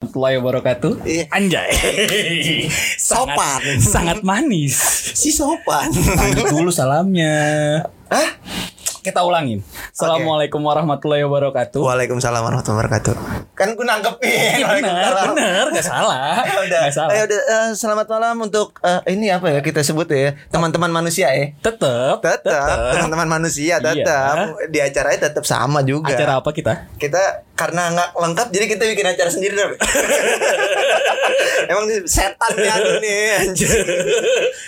warahmatullahi wabarakatuh. Iya. Anjay. sangat, Sopan. sangat manis. Si sopan. Lanjut dulu salamnya. Hah? Kita ulangin. Assalamualaikum warahmatullahi wabarakatuh. Waalaikumsalam warahmatullahi wabarakatuh. Kan gue nangkepin. Iya, bener, bener, gak salah. Ya udah. Gak salah. Ayo udah eh, selamat malam untuk eh, ini apa ya kita sebut ya teman-teman manusia ya. Tetep, Tetap teman-teman manusia tetap di acaranya tetap sama juga. Acara apa kita? Kita karena nggak lengkap jadi kita bikin acara sendiri dong. Emang ini setan ya aduh nih anjir.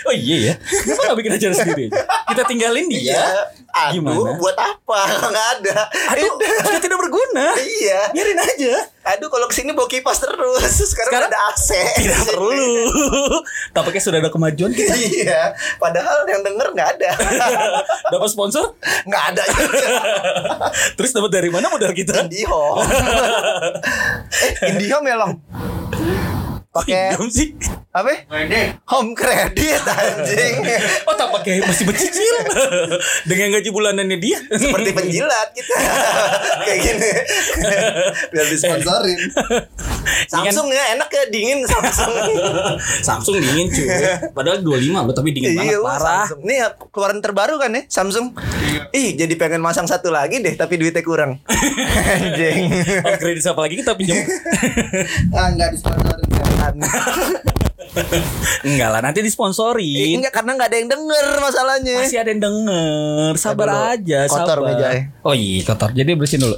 oh iya ya. Kenapa gak bikin acara sendiri? aja? Kita tinggalin dia. Iya. Aduh, Gimana? buat apa? Nggak ada. Aduh, sudah tidak berguna. Iya. Biarin aja. Aduh, kalau ke sini bawa kipas terus. Sekarang, Sekarang ada AC. Tidak perlu. Tampaknya sudah ada kemajuan kita. iya. Padahal yang denger nggak ada. Dapat sponsor? nggak ada juga. Terus dapat dari mana modal kita? Indihome. eh, Indihome ya, Long? Pakai sih. Apa? Home credit anjing. Oh tak pakai masih bercicil dengan gaji bulanannya dia. Seperti penjilat kita. Kayak gini. Biar disponsorin. Samsung ya enak ya dingin Samsung. Samsung dingin cuy. Padahal 25 loh tapi dingin banget wah, parah. Samsung. Nih ya, keluaran terbaru kan ya Samsung. Ih, jadi pengen masang satu lagi deh tapi duitnya kurang. Anjing. Oh, kredit apa lagi kita pinjam? ah, enggak disponsorin. Enggak lah, nanti Eh, disponsorin. enggak karena enggak ada yang denger masalahnya. Masih ada yang denger. Sabar dulu. aja, Kotor sabar. Oh iya, kotor. Jadi bersihin dulu.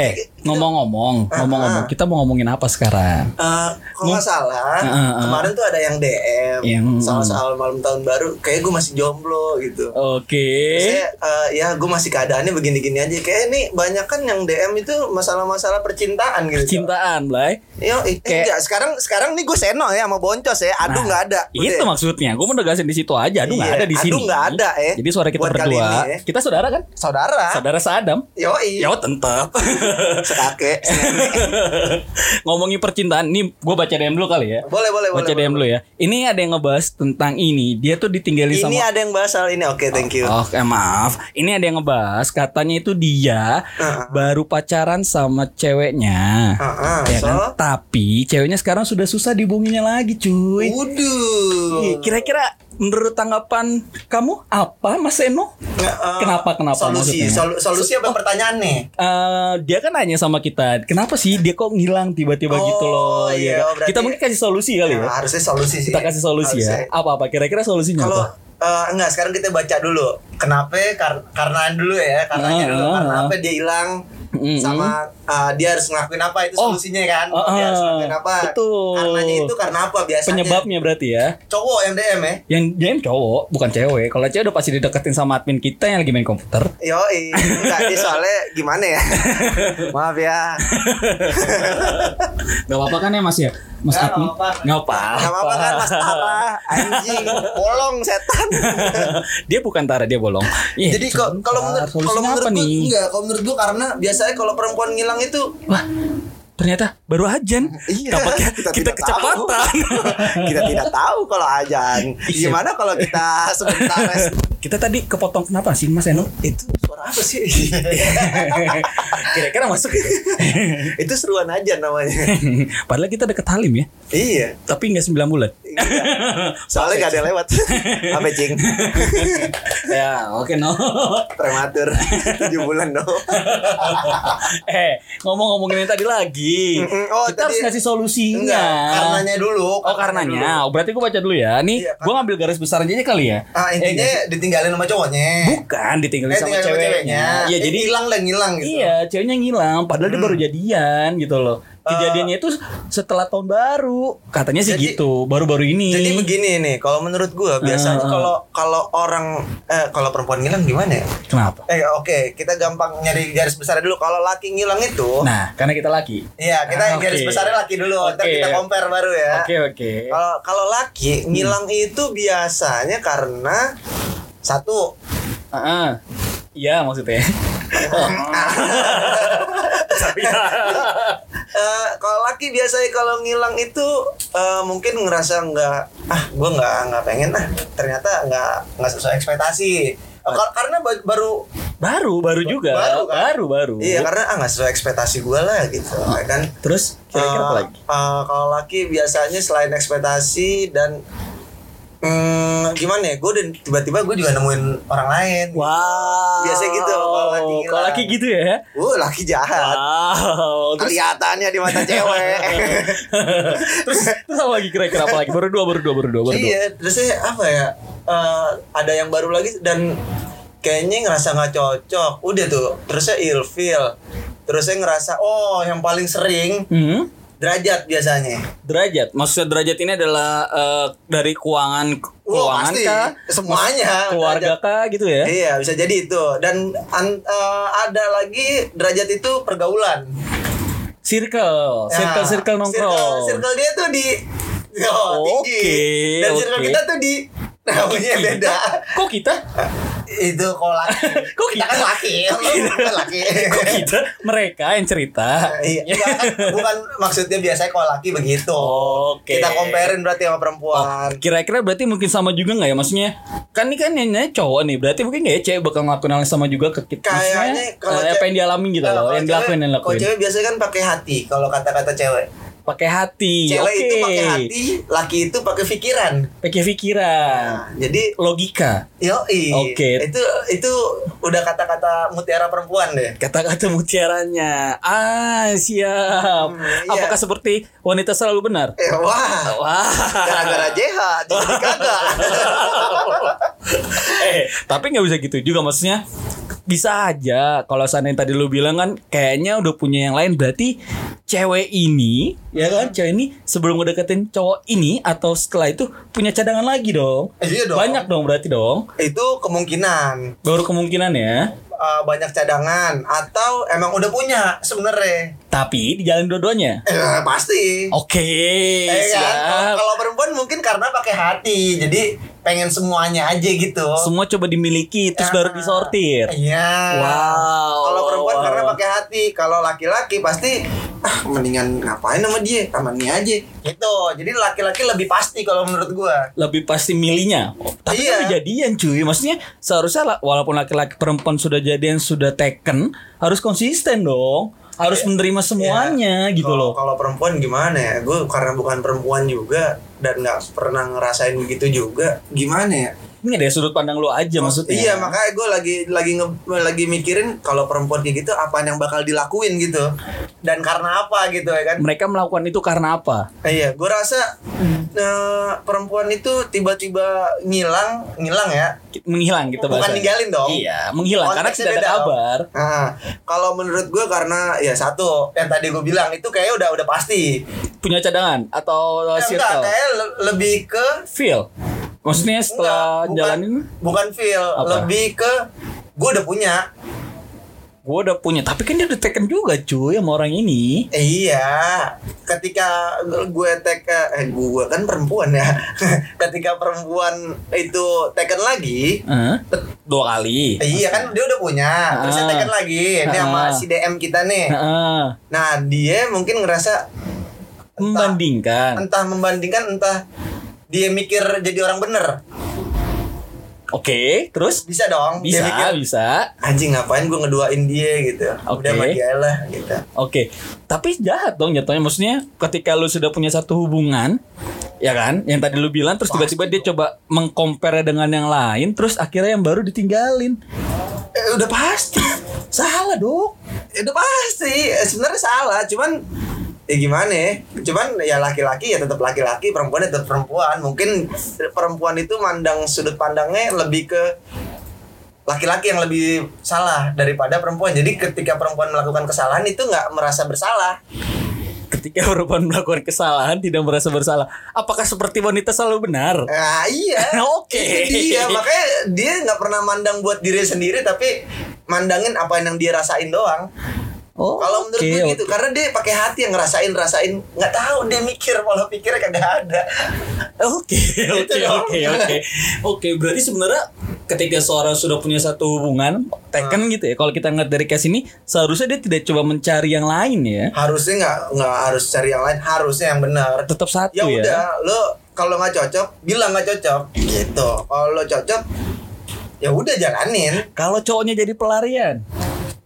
Eh, ngomong-ngomong, ngomong-ngomong, kita mau ngomongin apa sekarang? Eh, kalau nggak salah Ah, ah, ah. kemarin tuh ada yang DM Yang- soal-soal malam tahun baru kayak gue masih jomblo gitu Oke. saya eh, ya gue masih keadaannya begini-gini aja kayak ini banyak kan yang DM itu masalah-masalah percintaan gitu Cintaan, Blay. Yo, eh, Kayak- enggak sekarang sekarang nih gue seno ya sama boncos ya aduh nggak ada Itu maksudnya. Gue mau negasin di situ aja. Aduh nggak Iya, ada di aduh sini. nggak ada, eh. Jadi suara kita Buat berdua. ini, eh. Kita saudara kan? saudara Saudara seadam. yoi Ya tetap. sekake Ngomongin percintaan, nih gue baca DM dulu kali ya. boleh boleh Baca boleh DM dulu ya. Ini ada yang ngebahas tentang ini. Dia tuh ditinggalin ini sama ada yang bahas soal ini oke thank you Oke maaf Ini ada yang ngebahas Katanya itu dia Ah. Baru pacaran sama ceweknya ah, ya kan? so? Tapi ceweknya sekarang sudah susah dihubunginya lagi cuy Waduh. Kira-kira menurut tanggapan kamu apa Mas Eno? Eh, Kenapa, kenapa Solusi, maksudnya? solu- solusi apa pertanyaan nih? Eh, dia kan nanya sama kita, kenapa sih dia kok ngilang tiba-tiba Oh, gitu loh? iya, ya kan? oh, berarti- Kita mungkin kasih solusi kali Nah, ya. harusnya solusi sih. Kita kasih solusi ya. Harusnya. Apa-apa? Kira-kira solusinya Kalau apa? eh, enggak sekarang kita baca dulu. Kenapa? Kar karena dulu ya, karenanya Ah, dulu. ah, Karena ah. apa dia hilang? Mm-mm. Sama eh, dia harus ngelakuin apa itu Oh. solusinya kan? Ah, dia harus ngelakuin apa? Betul. Karenanya itu karena apa biasanya? Penyebabnya berarti ya. Cowok yang DM ya. Yang DM cowok, bukan cewek. Kalau cewek udah pasti dideketin sama admin kita yang lagi main komputer. Yo, dia soalnya gimana ya? Maaf ya. Gak apa-apa kan ya Mas ya? Mas admin? apa-apa. Gak apa-apa. Kan Mas Tara, anjing, bolong setan. dia bukan Tara, dia bolong. Ih, Jadi kok kalau menurut kalau menurut nih? enggak, kalau menurut gua karena biasanya kalau perempuan ngilang itu Wah, ternyata baru ajan. Iya, Tampaknya kita kita, kecepatan. kita tidak tahu kalau ajan. Iya. Gimana kalau kita sebentar kita tadi kepotong kenapa sih Mas Eno? itu suara apa sih? Kira-kira masuk itu seruan aja namanya. Padahal kita deket Halim ya. iya. Tapi nggak 9 bulan. Soalnya gak ada lewat. Apa cing? ya, oke no. Prematur. 7 bulan no. eh, ngomong-ngomongin tadi lagi. Oh, kita harus tadi- ngasih solusinya. Enggak, karenanya dulu. Oh karenanya, oh, berarti gue baca dulu ya. Nih, Iya, gue ngambil garis besar aja kali ya. Ah, Eh, intinya nggak sih? Ditinggalin sama cowoknya. bukan ditinggalin Eh, sama ceweknya. Iya, Eh, jadi hilang dan ngilang gitu. iya, ceweknya ngilang. Padahal dia baru jadian gitu loh. Kejadiannya itu setelah tahun baru. Katanya sih Jadi- gitu, baru-baru ini. Jadi begini nih, kalau menurut gua biasanya Ah. kalau kalau orang eh kalau perempuan ngilang gimana ya? Kenapa? Eh oke, kita gampang nyari garis besar dulu. Kalau laki ngilang itu, Nah, karena kita laki. iya kita Ah, garis oke. besarnya laki dulu. Ntar Oke. kita compare baru ya. Oke, oke. Kalau kalau laki ngilang itu biasanya karena satu Heeh. Iya, maksudnya. Tapi ya. eh, kalau laki biasanya kalau ngilang itu eh, mungkin ngerasa nggak ah gua nggak nggak pengen ah ternyata nggak nggak sesuai ekspektasi kar- karena ba- baru baru, baru juga. Baru, kan? baru, baru. iya karena ah nggak sesuai ekspektasi gua lah gitu ya kan Terus Kira-kira apa Eh, lagi? eh, kalau laki biasanya selain ekspektasi dan hmm, gimana ya? Gue dan tiba-tiba gue juga nemuin orang lain. Wow. Biasanya gitu, kalau laki gila. Kalau laki gitu ya. Uh, laki jahat. Wow. Terus, Kelihatannya di mata cewek. terus, terus apa lagi kira-kira apa lagi? Baru dua, baru dua, baru dua, baru dua. iya, terusnya apa ya? Eh, ada yang baru lagi dan kayaknya ngerasa nggak cocok. Udah tuh, terusnya ilfeel. Terusnya ngerasa oh yang paling sering Hmm? Derajat biasanya. Derajat. Maksudnya derajat ini adalah eh, dari keuangan keuangan pasti. kah? Semuanya, Keluarga derajat. kah gitu ya? Iya bisa jadi itu dan an- eh, ada lagi derajat itu pergaulan. Circle, Ya, circle, circle nongkrong. Circle, circle dia tuh di oh, Oke, tinggi dan circle oke. kita tuh di namanya beda. Kok kita? Itu kalau laki. Kok kita kita? kan laki, Kok kita? bukan laki. Kok kita? Mereka yang cerita. Iya, enggak kan bukan maksudnya biasanya kalau laki begitu. Oke. Kita comparein berarti sama Oh, perempuan. kira-kira berarti mungkin sama juga nggak ya maksudnya kan ini kan yang nanya cowok nih berarti mungkin nggak ya cewek bakal ngelakuin hal yang sama juga ke kita Kayaknya kalau eh, apa yang dialami gitu Nah, loh kalau yang dilakuin yang Kalau dilakuin cewek biasanya kan pakai hati kalau kata-kata cewek. Pakai hati Cewek oke itu pakai hati, laki itu pakai pikiran. pakai pikiran Nah, jadi logika Yoi. Oke. Itu itu udah kata-kata mutiara perempuan deh. kata-kata mutiaranya ah siap Hmm, iya. apakah seperti wanita selalu benar Eh, wah. wah Gara-gara JH jadi kagak. eh tapi nggak bisa gitu juga maksudnya bisa aja kalau seandainya tadi lu bilang kan kayaknya udah punya yang lain berarti cewek ini ya kan? Cewek ini sebelum ngedeketin cowok ini atau setelah itu punya cadangan lagi dong. Eh, iya dong. banyak dong berarti dong. Itu kemungkinan. Baru kemungkinan ya. Eh, banyak cadangan atau emang udah punya sebenarnya. Tapi dijalin dua-duanya Eh, pasti. oke Eh, kan? Kalau- perempuan mungkin karena pakai hati, jadi pengen semuanya aja gitu. semua coba dimiliki terus Ah, baru disortir Iya. Wow. Kalau perempuan karena pakai hati, kalau laki-laki pasti ah mendingan ngapain sama dia, sama dia aja. Gitu. Jadi laki-laki lebih pasti kalau menurut gua. lebih pasti milihnya. Oh, tapi Iya. kan jadian cuy. Maksudnya seharusnya walaupun laki-laki perempuan sudah jadian sudah taken harus konsisten dong. Harus menerima semuanya gitu Iya. Kalau- loh. Kalau perempuan gimana ya? Gue karena bukan perempuan juga dan nggak pernah ngerasain begitu juga. Gimana ya? Ini deh sudut pandang lu aja maksudnya. Iya makanya gue lagi lagi nge- lagi mikirin kalau perempuan kayak gitu apa yang bakal dilakuin gitu dan karena apa gitu ya kan? Mereka melakukan itu karena apa? Iya, gue rasa eh, perempuan itu tiba-tiba ngilang, ngilang ya. Menghilang gitu Bukan ninggalin dong. Iya, menghilang karena tidak ada kabar. Nah, kalau menurut gue karena ya satu yang tadi gue bilang itu kayaknya udah udah pasti. Punya cadangan atau Eh, enggak, circle. kayak le- lebih ke Feel. Maksudnya setelah enggak, bukan, jalanin bukan feel, Apa? lebih ke gue udah punya. gue udah punya, tapi kan dia udah taken juga cuy sama orang ini. Eh, iya, ketika gue tek eh gue kan perempuan ya. ketika perempuan itu taken lagi, Hah? dua kali. Eh, iya kan dia udah punya, terus Ah. taken lagi. Ini sama Ah. si DM kita nih. Heeh. Nah, dia mungkin ngerasa membandingkan. entah membandingkan entah dia mikir jadi orang bener. Oke, terus Bisa dong. bisa Dia mikir, bisa. anjing ngapain gue ngeduain dia gitu. Oke. Udah lah gitu. Oke, tapi jahat dong jatuhnya. Maksudnya ketika lu sudah punya satu hubungan, ya kan? Yang tadi lu bilang, terus tiba-tiba dia coba mengcompare dengan yang lain, terus akhirnya yang baru ditinggalin. Eh, udah pasti. Salah dong. Ya, udah pasti. Eh, Sebenarnya salah, cuman ya gimana ya? Cuman ya laki-laki ya tetap laki-laki, perempuan ya tetap perempuan. Mungkin perempuan itu mandang sudut pandangnya lebih ke laki-laki yang lebih salah daripada perempuan. Jadi ketika perempuan melakukan kesalahan itu nggak merasa bersalah. Ketika perempuan melakukan kesalahan tidak merasa bersalah. Apakah seperti wanita selalu benar? Nah, iya. Oke. Itu dia makanya dia nggak pernah mandang buat diri sendiri tapi mandangin apa yang dia rasain doang. Oh, Kalau menurut oke, gue gitu, oke. karena dia pakai hati yang ngerasain rasain nggak tahu dia mikir pola pikirnya kagak ada. Oke, oke, dong. oke, oke. Oke, berarti sebenarnya ketika seorang sudah punya satu hubungan, taken gitu ya. Kalau kita ngeliat dari case ini, seharusnya dia tidak coba mencari yang lain ya. Harusnya nggak nggak harus cari yang lain, harusnya yang benar. Tetap satu Ya ya. udah, lo kalau nggak cocok bilang nggak cocok gitu. Kalau cocok ya udah jalanin. Kalau cowoknya jadi pelarian,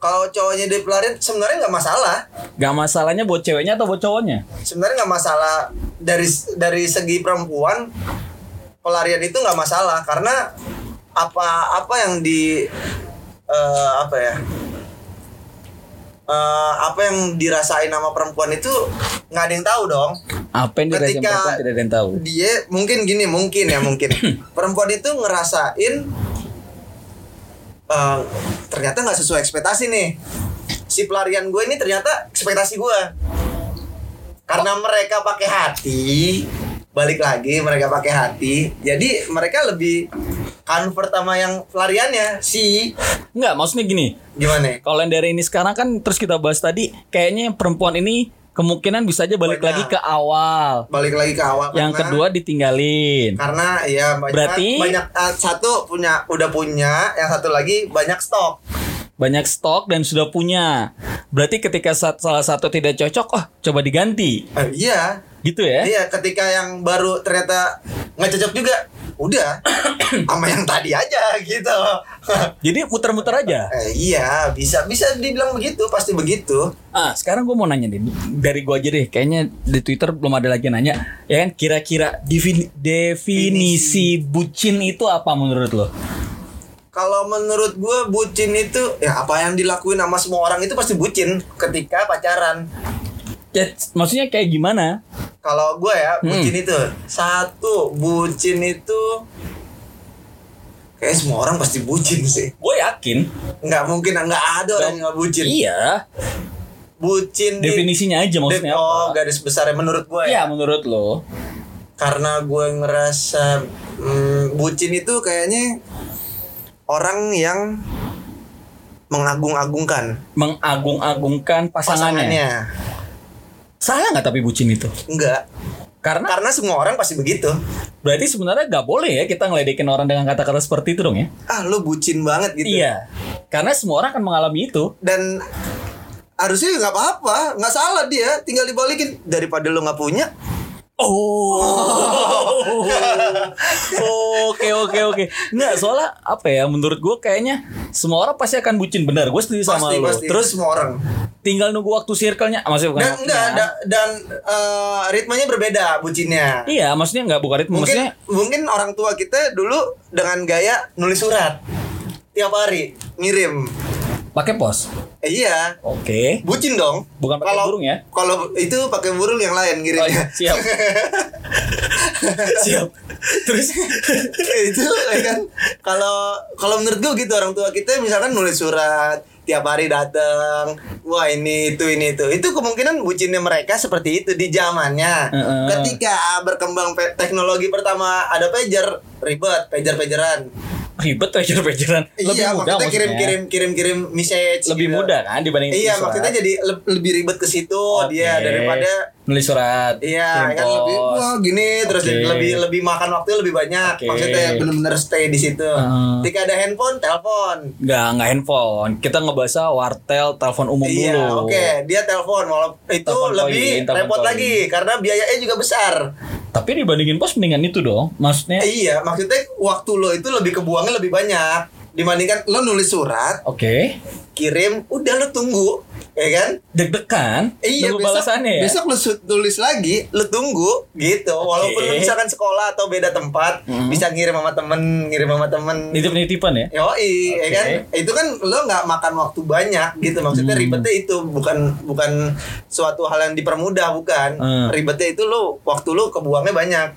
kalau cowoknya di pelarian sebenarnya nggak masalah. Gak masalahnya buat ceweknya atau buat cowoknya? sebenarnya nggak masalah. Dari dari segi perempuan pelarian itu nggak masalah. Karena apa apa yang di eh, apa ya? Eh, apa yang dirasain sama perempuan itu nggak ada yang tahu dong. Apa yang dirasain Ketika- perempuan tidak ada yang tahu. dia mungkin gini mungkin ya mungkin. Perempuan itu ngerasain eh, ternyata nggak sesuai ekspektasi nih. Si pelarian gue ini ternyata ekspektasi gue. Karena mereka pakai hati balik lagi mereka pakai hati. Jadi mereka lebih convert sama yang pelariannya si. Enggak, maksudnya gini. gimana? Kalau yang dari ini sekarang kan terus kita bahas tadi, kayaknya perempuan ini kemungkinan bisa aja balik Banyak. lagi ke awal. balik lagi ke awal Yang karena- kedua ditinggalin. karena ya banyak Berarti- banyak eh, satu punya udah punya yang satu lagi banyak stok Banyak stok dan sudah punya. Berarti ketika sa- salah satu tidak cocok, oh coba diganti. Eh, iya Gitu ya. Iya, ketika yang baru ternyata nggak cocok juga, udah sama yang tadi aja gitu. Jadi muter-muter aja. eh, iya, bisa bisa dibilang begitu, pasti begitu. Ah, sekarang gue mau nanya nih dari gue aja deh. Kayaknya di Twitter belum ada lagi nanya. Ya kan, kira-kira defini- definisi bucin itu apa menurut lo? Kalau menurut gue bucin itu ya apa yang dilakuin sama semua orang itu pasti bucin ketika pacaran. Ya, maksudnya kayak gimana? Kalau gue ya Hmm. bucin itu satu bucin itu kayak semua orang pasti bucin sih. Gue yakin. Nggak mungkin nggak ada orang yang nggak bucin. Iya. Bucin di- Definisinya aja maksudnya oh apa? garis besarnya menurut gue Iya, menurut lo. karena gue ngerasa mm, bucin itu kayaknya orang yang mengagung-agungkan Mengagung-agungkan pasangannya. pasangannya. Salah nggak tapi bucin itu? Enggak, Karena karena semua orang pasti begitu. berarti sebenarnya nggak boleh ya kita ngeledekin orang dengan kata-kata seperti itu dong ya? Ah, lu bucin banget gitu. Iya. Karena semua orang akan mengalami itu. Dan harusnya nggak apa-apa, nggak salah dia, tinggal dibalikin daripada lu nggak punya. Oh. Oke oke oke. Nggak soalnya apa ya menurut gue kayaknya semua orang pasti akan bucin benar. Gue setuju sama Pasti, lo. pasti. Terus semua orang. tinggal nunggu waktu circle-nya. Maksudnya bukan Dan waktunya. enggak ada dan eh, ritmenya berbeda bucinnya. Iya, maksudnya nggak bukan ritme. mungkin Maksudnya mungkin orang tua kita dulu dengan gaya nulis surat tiap hari ngirim pakai pos. Eh, iya Oke. bucin dong Bukan pakai Kalau- burung ya? kalau itu pakai burung yang lain Oh, ngirimnya iya, siap. siap. Terus itu ya kan kalau kalau menurut gue gitu orang tua kita misalkan nulis surat tiap hari datang wah ini itu ini itu itu kemungkinan bucinnya mereka seperti itu di zamannya Heeh. ketika berkembang teknologi pertama ada pager ribet pager pageran ribet pager-pageran. Lebih iya, mudah maksudnya kirim kirim kirim kirim message. Lebih gitu. mudah kan dibanding Iya, surat. maksudnya jadi le- lebih ribet ke situ Oke. dia daripada nulis surat. iya kan lebih wah gini terus Oke. lebih lebih makan waktu lebih banyak. Oke. Maksudnya bener-bener stay di situ. Heeh. Ketika ada handphone, telepon. Nggak, nggak handphone. Kita ngebahas wartel, telepon umum Iya, dulu. oke, dia telepon walau itu Telepon lebih koin, repot koin. lagi karena biayanya juga besar. Tapi dibandingin pos mendingan itu dong. Maksudnya, Iya, maksudnya waktu lo itu lebih kebuangnya lebih banyak dibandingkan lo nulis surat, oke. kirim, udah lo tunggu, ya kan? Deg-degan. Iya nunggu besok, balasannya ya. besok lu su- tulis lagi, lu tunggu gitu. Walaupun lu misalkan sekolah atau beda tempat, Mhm. bisa ngirim sama temen, ngirim sama temen. Nitip-nitipan ya. Yoi, ya Oke. kan? Itu kan lo nggak makan waktu banyak gitu. Maksudnya Hmm. ribetnya itu bukan bukan suatu hal yang dipermudah, bukan. Hmm. Ribetnya itu lo waktu lo kebuangnya banyak.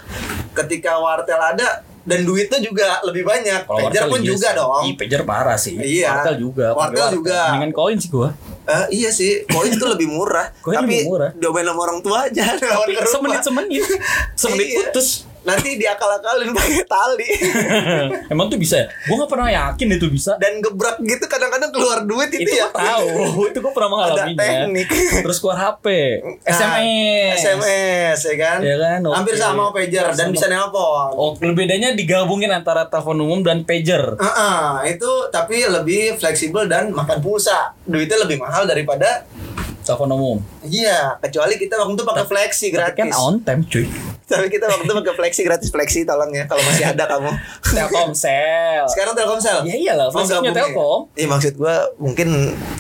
Ketika wartel ada dan duitnya juga lebih banyak. Kalau Pager wartel pun iya juga sih. dong. Ih, pager parah sih. Iya. Wartel juga. pakai Wartel juga. Mendingan koin sih gua. Eh, iya sih, koin itu lebih murah. Koin tapi lebih murah. domain sama orang tua aja. Tapi semenit-semenit. Semenit Iya. putus. Nanti diakal-akalin pakai tali. Emang tuh bisa ya? Gua nggak pernah yakin itu bisa. Dan gebrak gitu kadang-kadang keluar duit itu, itu ya. tahu. itu gua pernah mengalaminya. teknik. Terus keluar HP, Nah, SMS. SMS ya kan? Ya kan, oke. Hampir sama pager dan Sama. bisa nelpon. Oh, bedanya digabungin antara telepon umum dan pager. Heeh, itu tapi lebih fleksibel dan makan pulsa. Duitnya lebih mahal daripada Telepon umum. iya, kecuali kita waktu itu pakai fleksi Tapi kan gratis. on time, cuy. Tapi kita waktu itu pakai fleksi gratis fleksi tolong ya kalau masih ada kamu. Telkomsel. Sekarang Telkomsel. Ya iyalah, Mau fleksinya gabung ya? Telkom. Iya maksud gua mungkin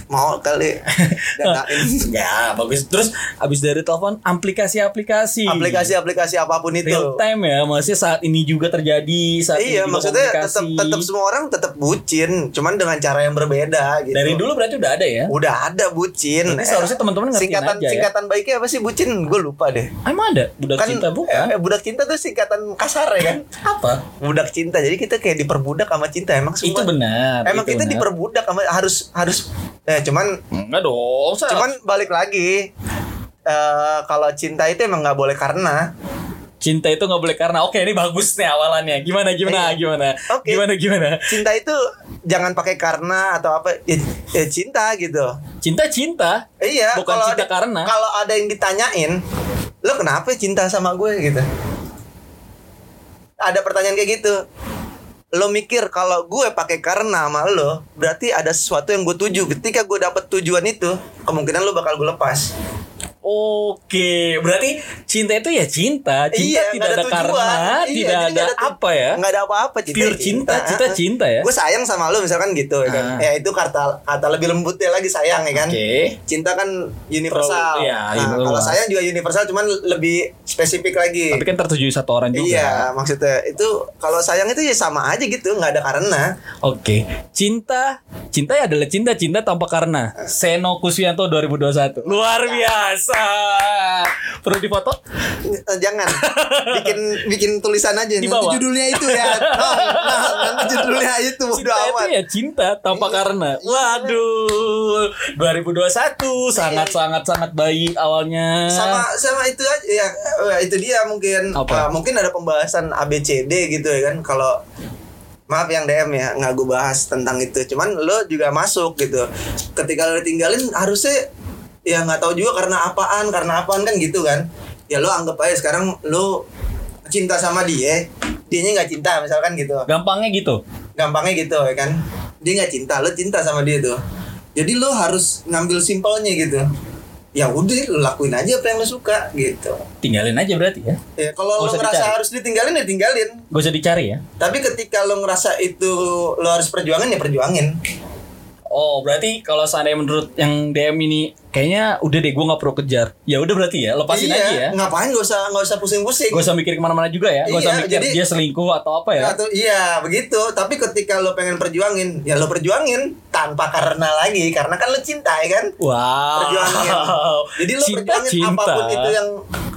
mau kali danain Ya bagus. Terus abis dari telepon aplikasi-aplikasi. aplikasi-aplikasi apa pun itu. real time ya. Maksudnya saat ini juga terjadi. Saat Iya, ini maksudnya tetap tetap semua orang tetap bucin, cuman dengan cara yang berbeda gitu. Dari dulu berarti udah ada ya? udah ada bucin. Berarti seharusnya teman-teman ngertiin singkatan aja ya. singkatan baiknya apa sih bucin? Gue lupa deh. Emang ada budak cinta bukan? Eh, budak cinta tuh singkatan kasar ya kan? Apa? Budak cinta. Jadi kita kayak diperbudak sama cinta emang semua. Itu benar. Emang itu kita benar. diperbudak sama harus harus eh cuman Enggak dong. Sa- cuman balik lagi eh kalau cinta itu emang nggak boleh karena cinta itu nggak boleh karena oke ini bagus nih awalannya. Gimana gimana Iya. gimana? Oke. Gimana gimana? cinta itu jangan pakai karena atau apa ya, ya cinta gitu. Cinta cinta. Eh, Iya, Bukan kalau cinta ada, karena. Kalau ada yang ditanyain, lo kenapa cinta sama gue gitu? Ada pertanyaan kayak gitu. Lo mikir kalau gue pakai karena sama lo, berarti ada sesuatu yang gue tuju. Ketika gue dapet tujuan itu, kemungkinan lo bakal gue lepas. Oke, berarti cinta itu ya cinta. Cinta Iya, tidak ada, tujuan. karena, Iya, tidak ada tu- apa ya? Nggak ada apa-apa cinta. Pure cinta, cinta cinta ya. Gue sayang sama lo misalkan gitu ya kan. Ah. Ya itu kata kata lebih lembutnya lagi sayang ya kan. Oke. Cinta kan universal. Pro- iya, Nah, kalau sayang juga universal cuman lebih spesifik lagi. Tapi kan tertuju satu orang juga. Iya, maksudnya itu kalau sayang itu ya sama aja gitu, nggak ada karena. Oke, cinta, cinta ya adalah cinta, cinta tanpa karena. Seno Kuswianto 2021. Luar biasa. Perlu difoto? Eh, Jangan bikin bikin tulisan aja. Di Nanti judulnya itu ya. Nah, nanti judulnya itu udah Cinta itu ya cinta tanpa karena. Waduh, 2021 sangat sangat sangat baik awalnya. Sama sama itu aja ya eh, itu dia mungkin Apa? eh, mungkin ada pembahasan ABCD gitu ya kan kalau Maaf yang DM ya, nggak gue bahas tentang itu. Cuman lo juga masuk gitu. Ketika lo ditinggalin harusnya ya nggak tahu juga karena apaan, karena apaan kan gitu kan. Ya lo anggap aja sekarang lo cinta sama dia, dianya nggak cinta misalkan gitu. Gampangnya gitu. Gampangnya gitu ya kan. Dia nggak cinta, lo cinta sama dia tuh. Jadi lo harus ngambil simpelnya gitu. Ya udah, lo lakuin aja apa yang lo suka gitu. Tinggalin aja berarti ya. Ya kalau lo ngerasa dicari. harus ditinggalin ya tinggalin. Gak usah dicari ya. Tapi ketika lo ngerasa itu lo harus perjuangin ya perjuangin. Oh, berarti kalau seandainya menurut yang DM ini kayaknya udah deh gue nggak perlu kejar. Ya udah berarti ya, lepasin iya, aja ya. Ngapain gak usah gak usah pusing-pusing. Gak usah mikir ke mana-mana juga ya. Gak usah Iya, mikir jadi- dia selingkuh atau apa ya. Atau iya begitu. Tapi ketika lo pengen perjuangin, ya lo perjuangin tanpa karena lagi, karena kan lo cinta ya kan. Wow. Perjuangin. Jadi lo cinta, perjuangin cinta. apa pun itu yang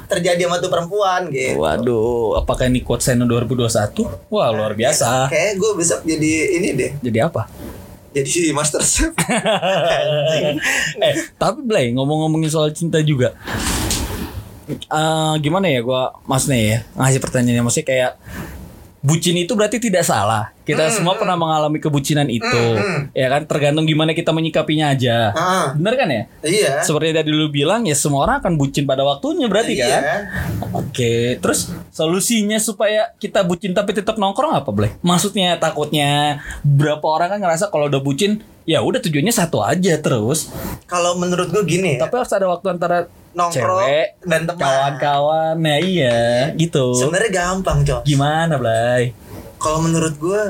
terjadi sama tuh perempuan gitu. Waduh, apakah ini quote Seno 2021? Wah, luar biasa. Kayak gue besok jadi ini deh, Jadi apa? Jadi master chef. eh, tapi Blay, ngomong-ngomongin soal cinta juga. Eh, gimana ya gua maksudnya ya ngasih pertanyaannya maksudnya kayak bucin itu berarti tidak salah. Kita semua pernah mengalami kebucinan itu. Ya kan tergantung gimana kita menyikapinya aja. Ah. Bener kan ya? iya. Seperti tadi lu bilang ya semua orang akan bucin pada waktunya berarti Iya. kan? Oke, terus solusinya supaya kita bucin tapi tetap nongkrong apa, boleh? Maksudnya takutnya berapa orang kan ngerasa kalau udah bucin ya udah tujuannya satu aja terus. Kalau menurut gue gini ya, Tapi harus ada waktu antara nongkrong cewek dan teman. kawan-kawan. Nah, iya, gitu. Sebenarnya gampang, Cok. Gimana, Blay? Kalau menurut gue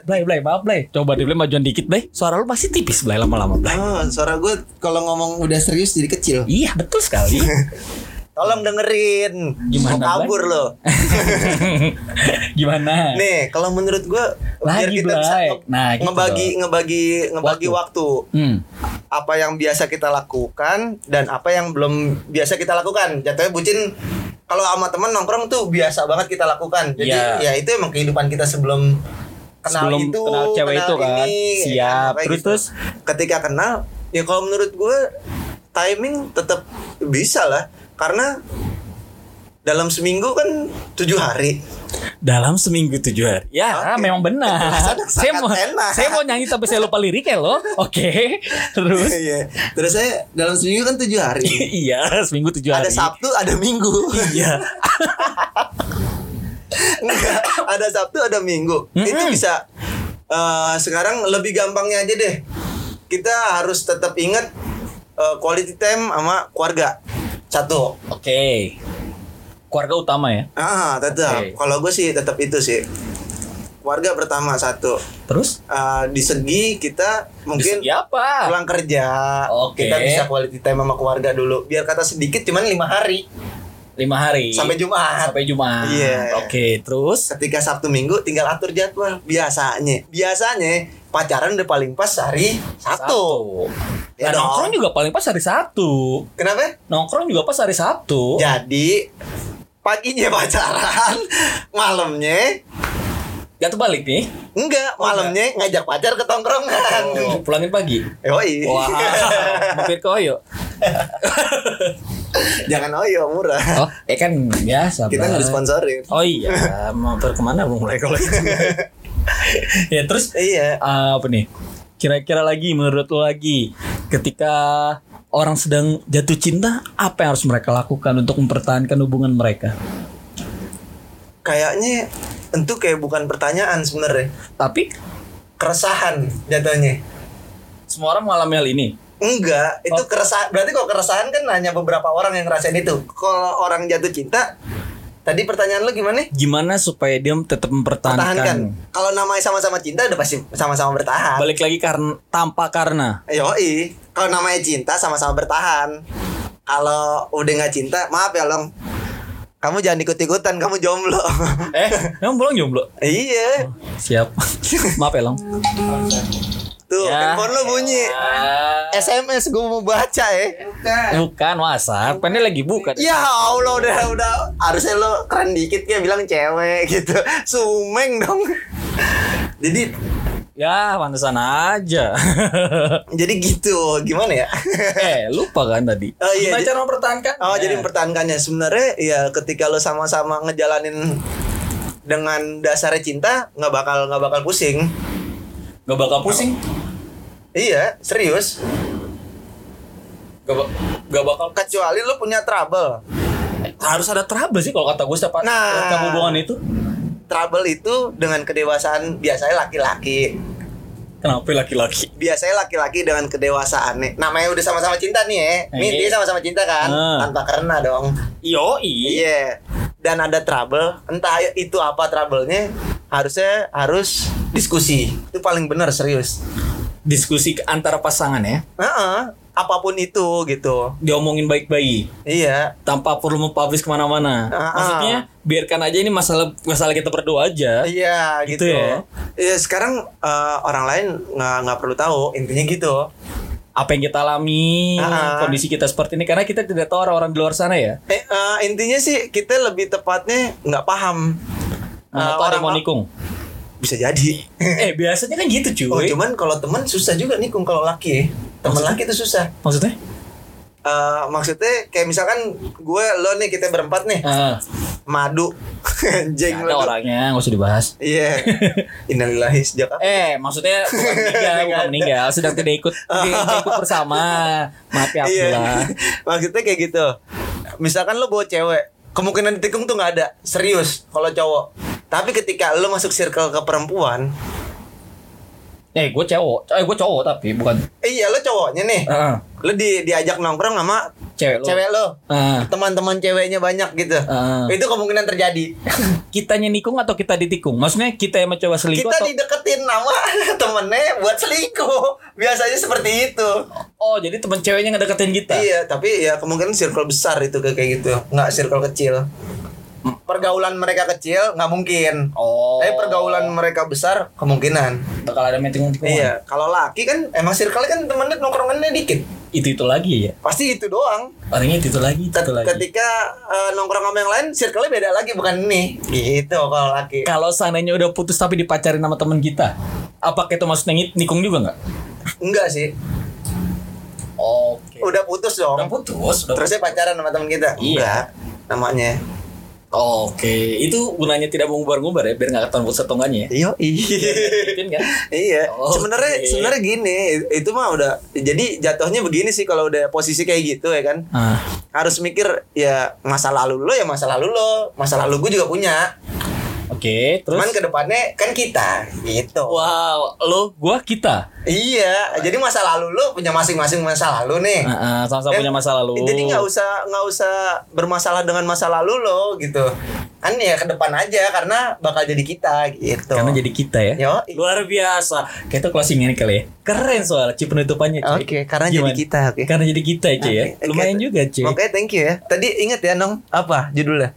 Blay, Blay, maaf, Blay. Coba di Blay majuan dikit, Blay. Suara lu pasti tipis, Blay, lama-lama, Blay. Oh, suara gue kalau ngomong udah serius jadi kecil. Iya, betul sekali. Tolong dengerin. Gimana, Mau kabur lo. Gimana? Nih, kalau menurut gue biar Lagi, kita bisa Blay. nge- Nah, gitu ngebagi ngebagi ngebagi waktu. Hmm. Apa yang biasa kita lakukan dan apa yang belum biasa kita lakukan. Jatuhnya bucin kalau sama teman nongkrong tuh biasa banget kita lakukan. Jadi Iya. ya itu emang kehidupan kita sebelum kenal Sebelum itu, kenal cewek itu kan. ini, ya Siap. Kayak Terus, terus? ketika kenal ya kalau menurut gue timing tetap bisa lah karena dalam seminggu kan tujuh hari Dalam seminggu tujuh hari. Ya, Oke. memang benar. Saya mau enak. saya mau nyanyi tapi saya lupa liriknya loh. Oke. Terus Iya. Terus saya dalam seminggu kan tujuh hari. iya, seminggu tujuh hari. ada Sabtu, ada Minggu. Iya. Enggak, ada Sabtu, ada Minggu. Itu bisa. eh, sekarang lebih gampangnya aja deh. Kita harus tetap ingat eh, quality time sama keluarga. Satu. Oke. Keluarga utama ya. Ah, tetap. Oke. Kalau gue sih tetap itu sih. Keluarga pertama satu. Terus Eh, di segi kita mungkin Di segi apa? pulang kerja, Oke. kita bisa quality time sama keluarga dulu. Biar kata sedikit cuman lima hari lima hari sampai Jumat. sampai Jumat. Iya. Oke, terus Ketika Sabtu Minggu tinggal atur jadwal. Biasanya, biasanya pacaran udah paling pas hari Sabtu. Ya Nah, dong. nongkrong juga paling pas hari Sabtu. Kenapa? Nongkrong juga pas hari Sabtu. Jadi paginya pacaran, malamnya Gak balik nih. enggak, malamnya ngajak pacar ke tongkrongan. Oh, pulangin pagi. Yoi. Wah, mampir ke Oyo. Jangan oyo murah. Oh, eh kan biasa. Kita nggak disponsorin. Oh iya, mampir ke mana mau mulai kalau itu. ya terus Iya. ah, apa nih? Kira-kira lagi menurut lo lagi ketika orang sedang jatuh cinta, apa yang harus mereka lakukan untuk mempertahankan hubungan mereka? Kayaknya itu kayak bukan pertanyaan sebenarnya. Tapi Keresahan jatuhnya. semua orang mengalami hal ini. Enggak, itu Oh. keresahan. Berarti kalau keresahan kan hanya beberapa orang yang ngerasain itu. Kalau orang jatuh cinta, tadi pertanyaan lu gimana? Gimana supaya dia tetap mempertahankan? Pertahankan. Kalau namanya sama-sama cinta udah pasti sama-sama bertahan. Balik lagi karena tanpa karena. Yoi, kalau namanya cinta sama-sama bertahan. Kalau udah nggak cinta, maaf ya long. Kamu jangan ikut-ikutan, kamu jomblo. Eh, emang belum jomblo? iya. Siap. Maaf ya, Long. Tuh, Ya. handphone lo bunyi. SMS gue mau baca ya. Bukan WhatsApp, kan dia lagi buka. Ya Allah udah udah harusnya lo keren dikit kayak bilang cewek gitu. Sumeng dong. Jadi Ya, pantesan aja. jadi gitu. Gimana ya? eh, lupa kan tadi. Oh, iya, Gimana di- cara mempertahankan? Oh, jadi mempertahankannya sebenarnya ya ketika lo sama-sama ngejalanin dengan dasarnya cinta nggak bakal nggak bakal pusing. Gak bakal pusing. Iya, serius. Gak, ba- gak bakal Kecuali lo punya trouble. harus ada trouble sih kalau kata gue setiap Nah. setiap hubungan itu. Trouble itu dengan kedewasaan biasanya laki-laki. Kenapa laki-laki? Biasanya laki-laki dengan kedewasaan nih. Namanya udah sama-sama cinta nih ya. Nih Iya. dia sama-sama cinta kan, Ah. tanpa karena dong. Yo, Iya. Dan ada trouble, entah itu apa trouble-nya, harusnya harus diskusi. Itu paling benar serius. Diskusi antara pasangan ya. Heeh, apa pun itu gitu. Diomongin baik-baik Iya. tanpa perlu mempublish ke mana-mana. Ah, ah. Maksudnya biarkan aja ini masalah masalah kita berdua aja. Iya Gitu gitu. ya. Iya sekarang eh, orang lain nggak nggak perlu tahu intinya gitu. Apa yang kita alami, ah. kondisi kita seperti ini karena kita tidak tahu orang-orang di luar sana ya. Eh, eh, intinya sih kita lebih tepatnya nggak paham. Tahu ada orang- mau nikung. Bisa jadi. eh biasanya kan gitu Oh, cuy. cuman kalau teman susah juga nih kalau laki. ya. Teman laki itu susah. Maksudnya? Eh, maksudnya kayak misalkan gue lo nih kita berempat nih Ah, madu anjing nggak ada orangnya nggak usah dibahas. Iya. Innalillahi sejak kapan? Eh, maksudnya bukan meninggal, bukan meninggal, sedang tidak ikut tidak ikut bersama. Maaf ya. Abdullah. Maksudnya kayak gitu. Misalkan lo bawa cewek, kemungkinan ditikung tuh nggak ada. Serius kalau cowok. Tapi ketika lo masuk circle ke perempuan, Eh, gue cowok, eh gue cowok tapi bukan eh, iya lo cowoknya nih. Heeh. Lo di diajak nongkrong sama cewek lo. cewek lo. Teman-teman ceweknya banyak gitu. Ah. Itu kemungkinan terjadi. kitanya nikung atau kita ditikung? Maksudnya kita yang mencoba selingkuh Kita atau dideketin sama temennya buat selingkuh. Biasanya seperti itu. Oh, jadi teman ceweknya ngedeketin kita. Iya, tapi ya kemungkinan circle besar itu kayak gitu. Nggak circle kecil. Pergaulan mereka kecil nggak mungkin. Oh. Tapi pergaulan mereka besar kemungkinan. bakal ada meeting meeting Iya, kalau laki kan emang circle kan temennya nongkrongannya dikit. Itu itu lagi ya. Pasti itu doang. Orangnya itu itu lagi, itu, Ket- lagi. Ketika eh, nongkrong sama yang lain, circle-nya beda lagi bukan ini. Gitu kalau laki. Kalau seandainya udah putus tapi dipacarin sama teman kita, apakah itu maksudnya ngit- nikung juga nggak? Enggak sih. Oke. Udah putus dong. Udah putus. Udah Terusnya pacaran sama teman kita. Iya. Enggak. Namanya. Oke, itu gunanya tidak mengubar-ngubar ya, biar nggak ketahuan putus atau enggaknya ya. Iya. Kan? Iya, Oke. sebenarnya sebenarnya gini, itu mah udah jadi jatuhnya begini sih kalau udah posisi kayak gitu ya kan. Ah, Harus mikir ya masa lalu lo ya masa lalu lo, masa lalu gue juga punya. Oke, terus Cuman ke depannya kan kita gitu. Wow, lo gua kita. Iya, jadi masa lalu lu punya masing-masing masa lalu nih. Heeh, sama-sama Eh, punya masa lalu. Jadi nggak usah nggak usah bermasalah dengan masa lalu lo gitu. Kan ya ke depan aja karena bakal jadi kita gitu. Karena jadi kita ya. Yo, Luar biasa. Kayak itu closing ini kali ya. Keren soal Ci penutupannya. Oke, karena jadi kita, oke. Karena jadi kita, cuy ya. Oke, Lumayan oke. juga, cuy. Oke, thank you ya. Tadi inget ya, Nong, apa judulnya?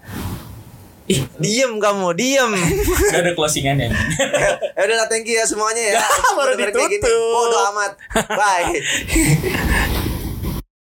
Ih, Diem kamu, diem. udah ada closingannya. ya udah lah, thank you ya semuanya ya. Baru ditutup. Bodo amat. Bye.